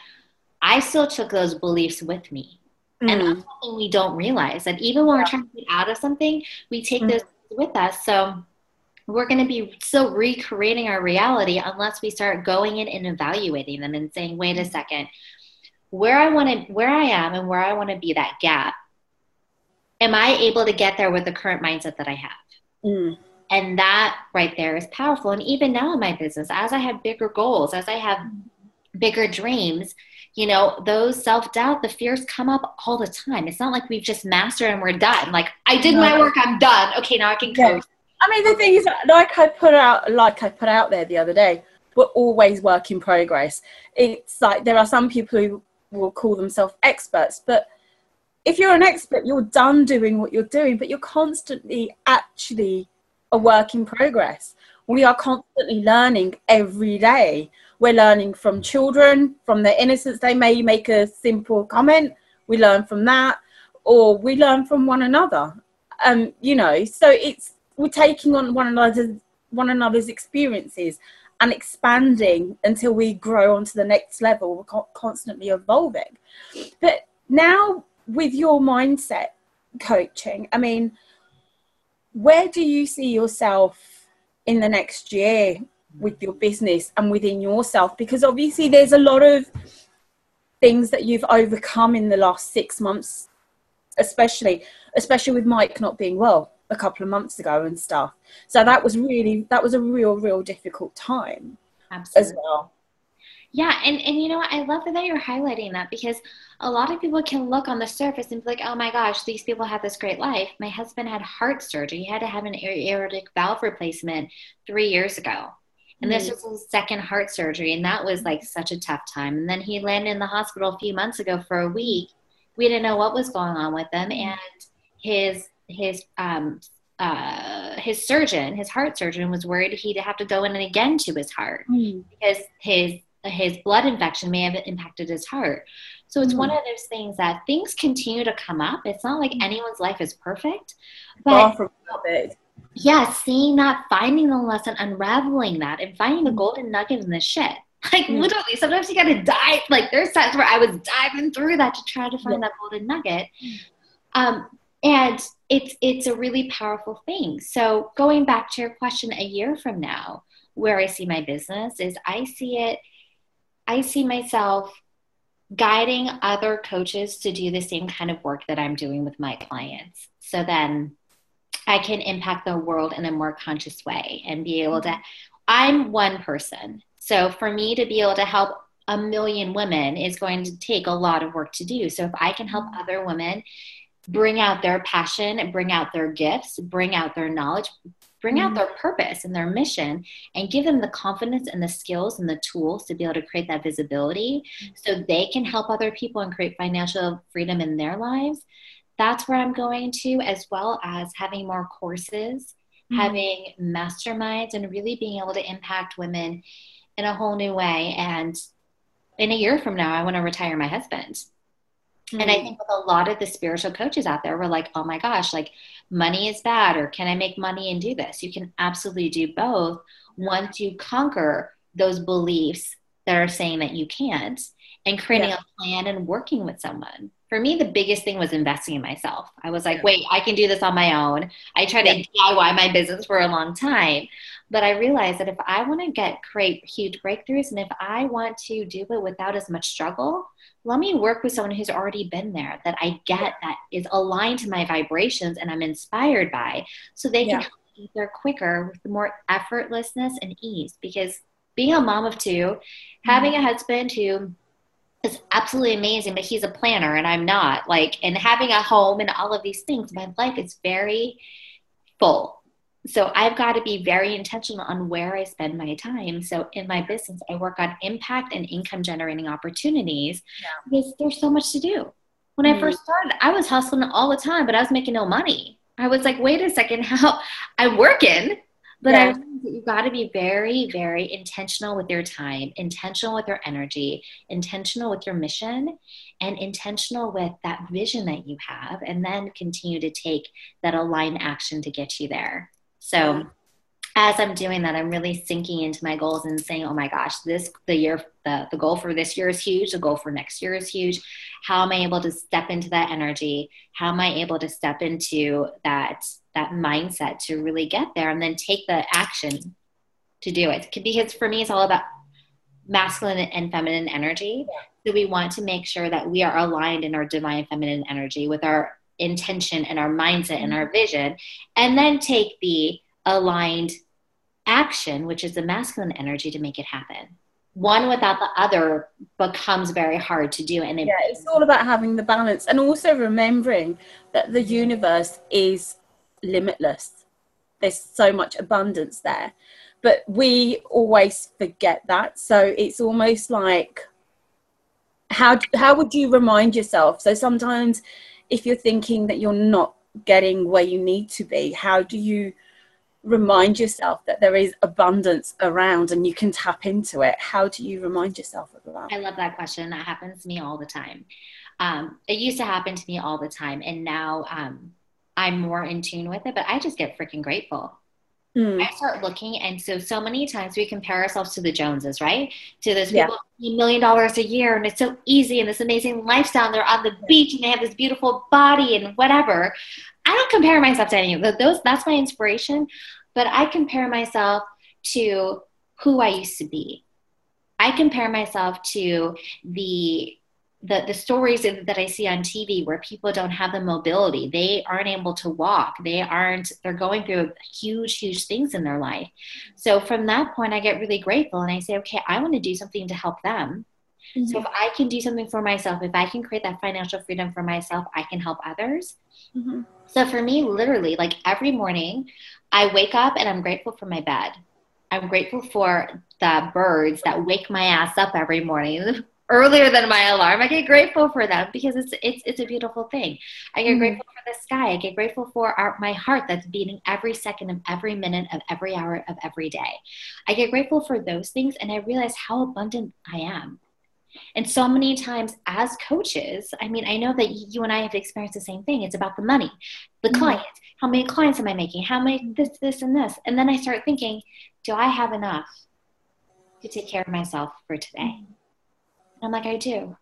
i still took those beliefs with me Mm. And that's something we don't realize that even when yeah. we're trying to get out of something, we take mm. those with us. So we're going to be still recreating our reality unless we start going in and evaluating them and saying, wait a second, where I want to, where I am and where I want to be that gap, am I able to get there with the current mindset that I have? Mm. And that right there is powerful. And even now in my business, as I have bigger goals, as I have bigger dreams, you know, those self doubt, the fears come up all the time. It's not like we've just mastered and we're done. Like, I did my work, I'm done. Okay, now I can coach. I mean, the thing is, like I put out, like I put out there the other day, we're always work in progress. It's like there are some people who will call themselves experts, but if you're an expert, you're done doing what you're doing, but you're constantly actually a work in progress. We are constantly learning every day. We're learning from children, from their innocence. They may make a simple comment. We learn from that, or we learn from one another. Um, you know, so it's we're taking on one another's one another's experiences and expanding until we grow onto the next level. We're constantly evolving. But now with your mindset coaching, I mean, where do you see yourself in the next year with your business and within yourself because obviously there's a lot of things that you've overcome in the last six months especially especially with mike not being well a couple of months ago and stuff so that was really that was a real real difficult time Absolutely. as well yeah, and, and you know what? I love that you're highlighting that because a lot of people can look on the surface and be like, oh my gosh, these people have this great life. My husband had heart surgery. He had to have an aortic valve replacement three years ago. And this mm-hmm. was his second heart surgery, and that was like such a tough time. And then he landed in the hospital a few months ago for a week. We didn't know what was going on with him, and his his um uh his surgeon, his heart surgeon, was worried he'd have to go in and again to his heart mm. because his his blood infection may have impacted his heart. So it's mm. one of those things that things continue to come up. It's not like mm. anyone's life is perfect, but yeah, seeing that, finding the lesson, unraveling that, and finding the mm. golden nugget in the shit. [laughs] Like mm. literally, sometimes you gotta dive. Like there's times where I was diving through that to try to find yeah. that golden nugget. Mm. Um, and it's it's a really powerful thing. So going back to your question, a year from now, where I see my business is I see it. I see myself guiding other coaches to do the same kind of work that I'm doing with my clients. So then I can impact the world in a more conscious way and be able to. Mm-hmm. I'm one person. So for me to be able to help a million women is going to take a lot of work to do. So if I can help mm-hmm. other women bring out their passion, bring out their gifts, bring out their knowledge, bring out mm-hmm. their purpose and their mission and give them the confidence and the skills and the tools to be able to create that visibility mm-hmm. so they can help other people and create financial freedom in their lives that's where I'm going to, as well as having more courses, mm-hmm. having masterminds, and really being able to impact women in a whole new way. And in a year from now, I want to retire my husband. Mm-hmm. And I mm-hmm. think with a lot of the spiritual coaches out there, we're like, oh my gosh, like money is bad, or can I make money and do this? You can absolutely do both once you conquer those beliefs that are saying that you can't and creating yeah. a plan and working with someone for me, the biggest thing was investing in myself. I was like, wait, I can do this on my own. I tried to DIY my business for a long time, but I realized that if I want to get create huge breakthroughs and if I want to do it without as much struggle, let me work with someone who's already been there that I get that is aligned to my vibrations and I'm inspired by, so they can yeah. get there quicker with more effortlessness and ease. Because being a mom of 2 mm-hmm. having a husband who is absolutely amazing, but he's a planner and I'm not. Like, and having a home and all of these things, my life is very full. So I've got to be very intentional on where I spend my time. So in my business, I work on impact and income generating opportunities yeah. because there's so much to do. When mm I first started, I was hustling all the time, but I was making no money. I was like, wait a second, [laughs] how I'm working, but Yeah. I learned that you got to be very, very intentional with your time, intentional with your energy, intentional with your mission, and intentional with that vision that you have, and then continue to take that aligned action to get you there. So, as I'm doing that, I'm really sinking into my goals and saying, "Oh my gosh, this the year the the goal for this year is huge. The goal for next year is huge. How am I able to step into that energy? How am I able to step into that that mindset to really get there and then take the action to do it? Because for me, it's all about masculine and feminine energy. So we want to make sure that we are aligned in our divine feminine energy with our intention and our mindset and our vision, and then take the aligned action, which is the masculine energy, to make it happen. One without the other becomes very hard to do. And it, yeah it's all about having the balance and also remembering that the universe is limitless there's so much abundance there but we always forget that so it's almost like how how would you remind yourself so sometimes if you're thinking that you're not getting where you need to be how do you remind yourself that there is abundance around and you can tap into it how do you remind yourself of that I love that question. That happens to me all the time. Um, it used to happen to me all the time. And now um, I'm more in tune with it, but I just get freaking grateful. Mm. I start looking, and so so many times we compare ourselves to the Joneses, right? To those people a million dollars a year, and it's so easy, and this amazing lifestyle. And they're on the beach, and they have this beautiful body, and whatever. I don't compare myself to any of those. That's my inspiration, but I compare myself to who I used to be. I compare myself to the the, the stories that I see on TV where people don't have the mobility, they aren't able to walk, they aren't, they're going through huge, huge things in their life. So from that point, I get really grateful and I say, okay, I want to do something to help them. So if I can do something for myself, if I can create that financial freedom for myself, I can help others. Mhm. So for me, literally, like every morning, I wake up and I'm grateful for my bed. I'm grateful for the birds that wake my ass up every morning [laughs] earlier than my alarm. I get grateful for them because it's it's it's a beautiful thing. I get Mhm. grateful for the sky. I get grateful for our, my heart that's beating every second of every minute of every hour of every day. I get grateful for those things, and I realize how abundant I am. And so many times as coaches, I mean, I know that you and I have experienced the same thing. It's about the money, the Mhm. clients. How many clients am I making? How many this, this, and this? And then I start thinking, do I have enough to take care of myself for today? And I'm like, I do.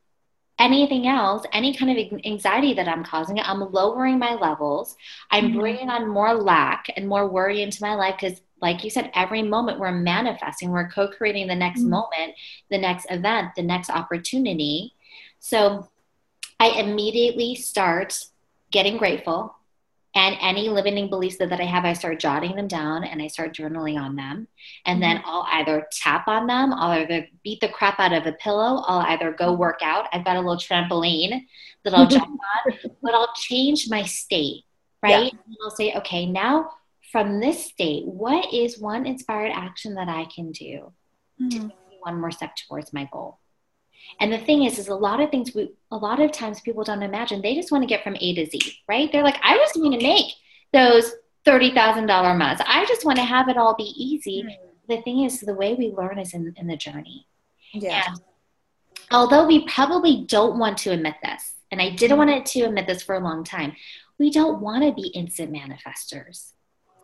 Anything else, any kind of anxiety that I'm causing, I'm lowering my levels. I'm Mhm. bringing on more lack and more worry into my life because, like you said, every moment we're manifesting, we're co creating the next Mhm. moment, the next event, the next opportunity. So I immediately start getting grateful. And any limiting beliefs that, that I have, I start jotting them down and I start journaling on them. And then I'll either tap on them, I'll either beat the crap out of a pillow, I'll either go work out. I've got a little trampoline that I'll jump [laughs] on, but I'll change my state, right? And I'll say, okay, now from this state, what is one inspired action that I can do? Mhm. one more step towards my goal. And the thing is, is a lot of things we, a lot of times people don't imagine. They just want to get from A to Z, right? They're like, I just want to make those thirty thousand dollar months. I just want to have it all be easy. Hmm. The thing is, the way we learn is in, in the journey. Yeah. And although we probably don't want to admit this, and I didn't hmm. want to admit this for a long time, we don't want to be instant manifestors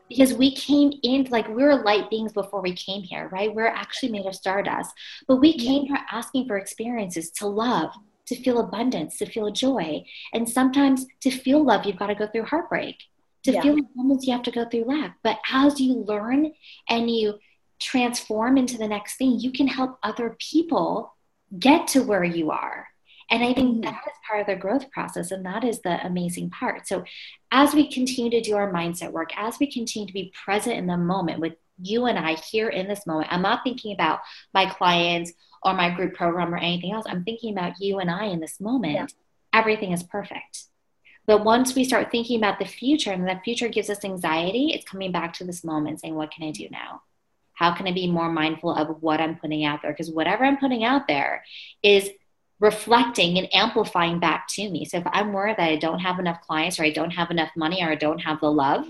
because we came in like we were light beings before we came here, right? We're actually made of stardust, but we came here asking for experiences to love, to feel abundance, to feel joy. And sometimes to feel love, you've got to go through heartbreak. To Yeah. feel abundance, you have to go through lack. But as you learn and you transform into the next thing, you can help other people get to where you are. And I think Mhm. that is part of the growth process, and that is the amazing part. So, as we continue to do our mindset work, as we continue to be present in the moment with you and I here in this moment, I'm not thinking about my clients or my group program or anything else. I'm thinking about you and I in this moment. Yeah. Everything is perfect. But once we start thinking about the future and that future gives us anxiety, it's coming back to this moment saying, What can I do now? How can I be more mindful of what I'm putting out there? Because whatever I'm putting out there is reflecting and amplifying back to me. So if I'm worried that I don't have enough clients or I don't have enough money or I don't have the love,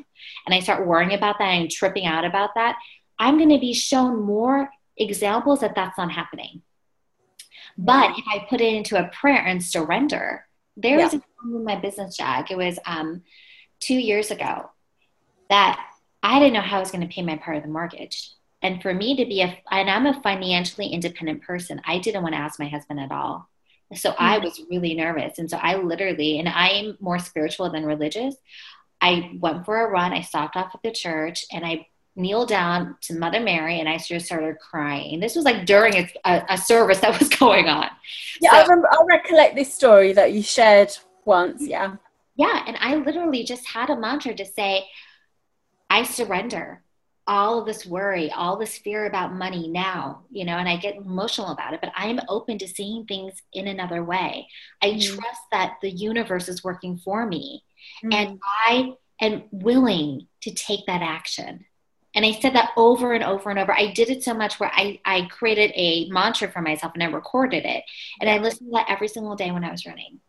and I start worrying about that and tripping out about that, I'm going to be shown more examples that that's not happening. But if I put it into a prayer and surrender, there was yeah. a time in my business, Jag. It was um, two years ago that I didn't know how I was going to pay my part of the mortgage. And for me to be a, and I'm a financially independent person, I didn't want to ask my husband at all. So mm-hmm. I was really nervous. And so I literally, and I'm more spiritual than religious. I went for a run. I stopped off at the church and I kneeled down to Mother Mary and I just started crying. This was like during a, a, service that was [laughs] going on. Yeah, so, I remember, I recollect this story that you shared once. Yeah. Yeah. And I literally just had a mantra to say, I surrender all of this worry, all this fear about money now, you know, and I get emotional about it, but I'm open to seeing things in another way. I mm. trust that the universe is working for me mm. and I am willing to take that action. And I said that over and over and over. I did it so much where I, I created a mantra for myself and I recorded it. And I listened to that every single day when I was running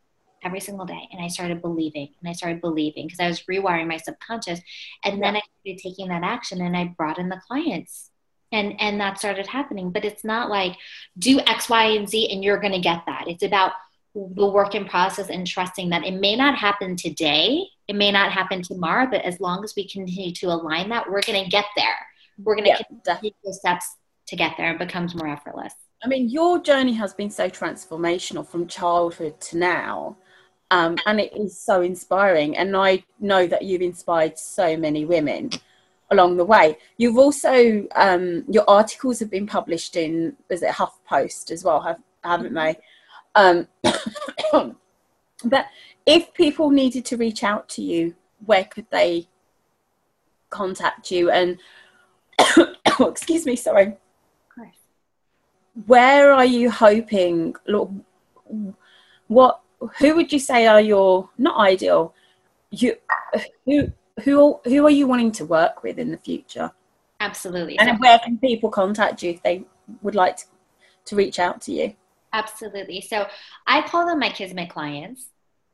every single day. And I started believing and I started believing because I was rewiring my subconscious. And then I started taking that action and I brought in the clients. And and that started happening. But it's not like do X, Y, and Z and you're gonna get that. It's about the work in process and trusting that it may not happen today, it may not happen tomorrow, but as long as we continue to align that, we're gonna get there. We're gonna yeah, take the steps to get there. It becomes more effortless. I mean, your journey has been so transformational from childhood to now. Um, and it is so inspiring. And I know that you've inspired so many women along the way. You've also um, your articles have been published in is it HuffPost as well, have, haven't they? Um, [coughs] but if people needed to reach out to you, where could they contact you? And [coughs] excuse me, sorry. Where are you hoping? Look, what who would you say are your not ideal you who who who are you wanting to work with in the future? Absolutely. And where can people contact you if they would like to, to reach out to you? Absolutely. So i call them my kismet clients.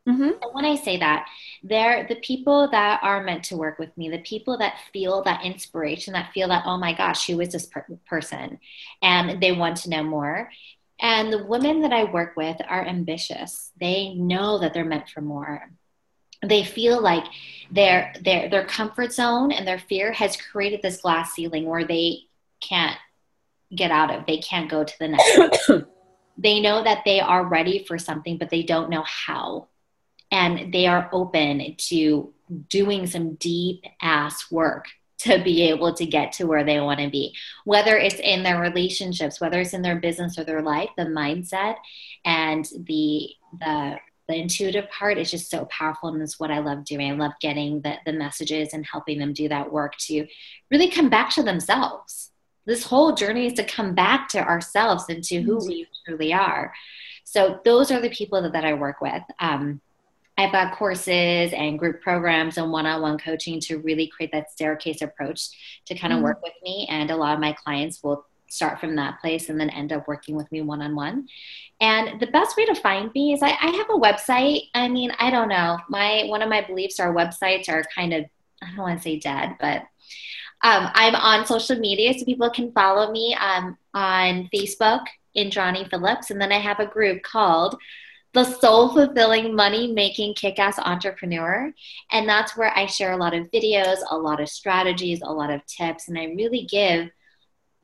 Mm-hmm. and when i say that they're the people that are meant to work with me the people that feel that inspiration that feel that oh my gosh who is this per- person? And they want to know more and the women that I work with are ambitious. They know that they're meant for more. They feel like their their their comfort zone and their fear has created this glass ceiling where they can't get out of. They can't go to the next. [coughs] they know that they are ready for something, but they don't know how. And they are open to doing some deep ass work to be able to get to where they want to be. Whether it's in their relationships whether it's in their business or their life the mindset and the the the intuitive part is just so powerful and it's what i love doing. I love getting the, the messages and helping them do that work to really come back to themselves. This whole journey is to come back to ourselves and to who we truly are. So those are the people that, that i work with. Um, I've got courses and group programs and one on one coaching to really create that staircase approach to kind of mm-hmm. work with me. And a lot of my clients will start from that place and then end up working with me one on one. And the best way to find me is I, I, have a website. I mean, I don't know. My one of my beliefs are websites are kind of I don't want to say dead, but um, I'm on social media, so people can follow me um, on Facebook, Indrani Phillips, and then I have a group called the soul fulfilling money making kick ass entrepreneur. And that's where I share a lot of videos, a lot of strategies, a lot of tips, and I really give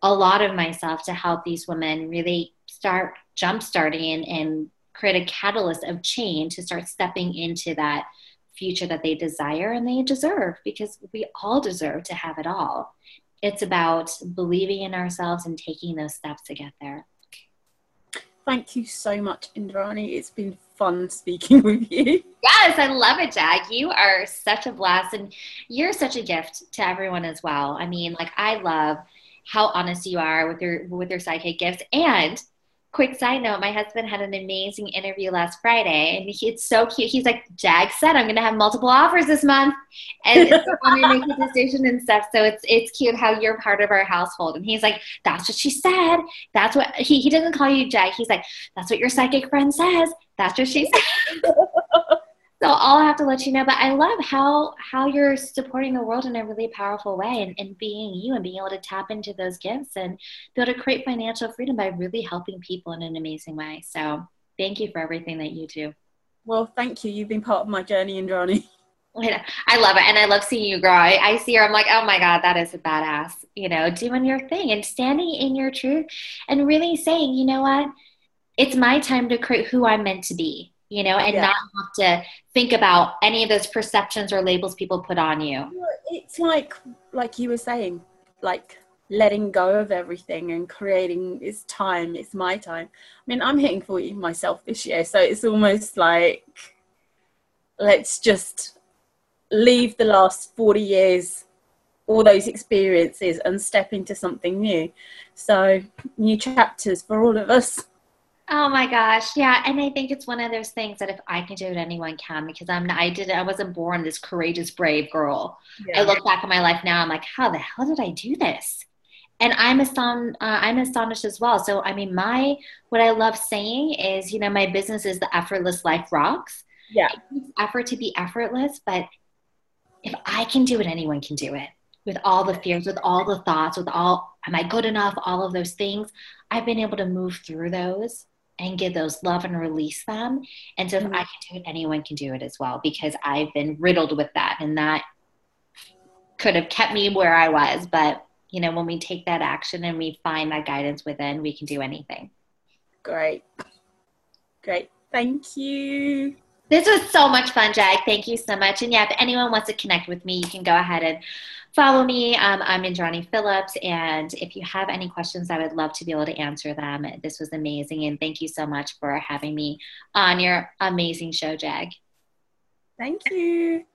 a lot of myself to help these women really start jump starting and, create a catalyst of change to start stepping into that future that they desire and they deserve because we all deserve to have it all. It's about believing in ourselves and taking those steps to get there. Thank you so much, Indrani. It's been fun [laughs] speaking with you. Yes, I love it, Jag. You are such a blast, and you're such a gift to everyone as well. I mean, like I love how honest you are with your with your psychic gifts, and quick side note my husband had an amazing interview last friday and he, it's so cute. He's like jag said i'm to have multiple offers this month. And it's want to make a decision and stuff. So it's it's cute how you're part of our household. And he's like that's what she said. That's what he, he doesn't call you jag. He's like that's what your psychic friend says. That's what she said [laughs] so I'll have to let you know. But I love how how you're supporting the world in a really powerful way and, and being you and being able to tap into those gifts and be able to create financial freedom by really helping people in an amazing way. So thank you for everything that you do. Well, thank you. You've been part of my journey, Indrani. [laughs] I love it. And I love seeing you grow. I, I, see her, I'm like, oh my God, that is a badass, you know, doing your thing and standing in your truth and really saying, you know what? It's my time to create who I'm meant to be you know, and yeah. not have to think about any of those perceptions or labels people put on you. It's like, like you were saying, like letting go of everything and creating it's time, it's my time. I mean, I'm hitting 40 myself this year, so it's almost like let's just leave the last 40 years all those experiences and step into something new. So, new chapters for all of us. [laughs] Oh my gosh, yeah, and I think it's one of those things that if I can do it, anyone can. Because I'm, not, I didn't, I wasn't born this courageous, brave girl. Yeah. I look back at my life now, I'm like, how the hell did I do this? And I'm astonished. Uh, I'm astonished as well. So, I mean, my what I love saying is, you know, my business is the effortless life rocks. Yeah, effort to be effortless, but if I can do it, anyone can do it. With all the fears, with all the thoughts, with all, am I good enough? All of those things, I've been able to move through those and give those love and release them. And so if mm-hmm. I can do it, anyone can do it as well because I've been riddled with that and that could have kept me where I was. But, you know, when we take that action and we find that guidance within, we can do anything. Great. Great. Thank you. This was so much fun, Jag. Thank you so much. And yeah, if anyone wants to connect with me, you can go ahead and follow me. Um, I'm Indrani Phillips. And if you have any questions, I would love to be able to answer them. This was amazing. And thank you so much for having me on your amazing show, Jag. Thank you.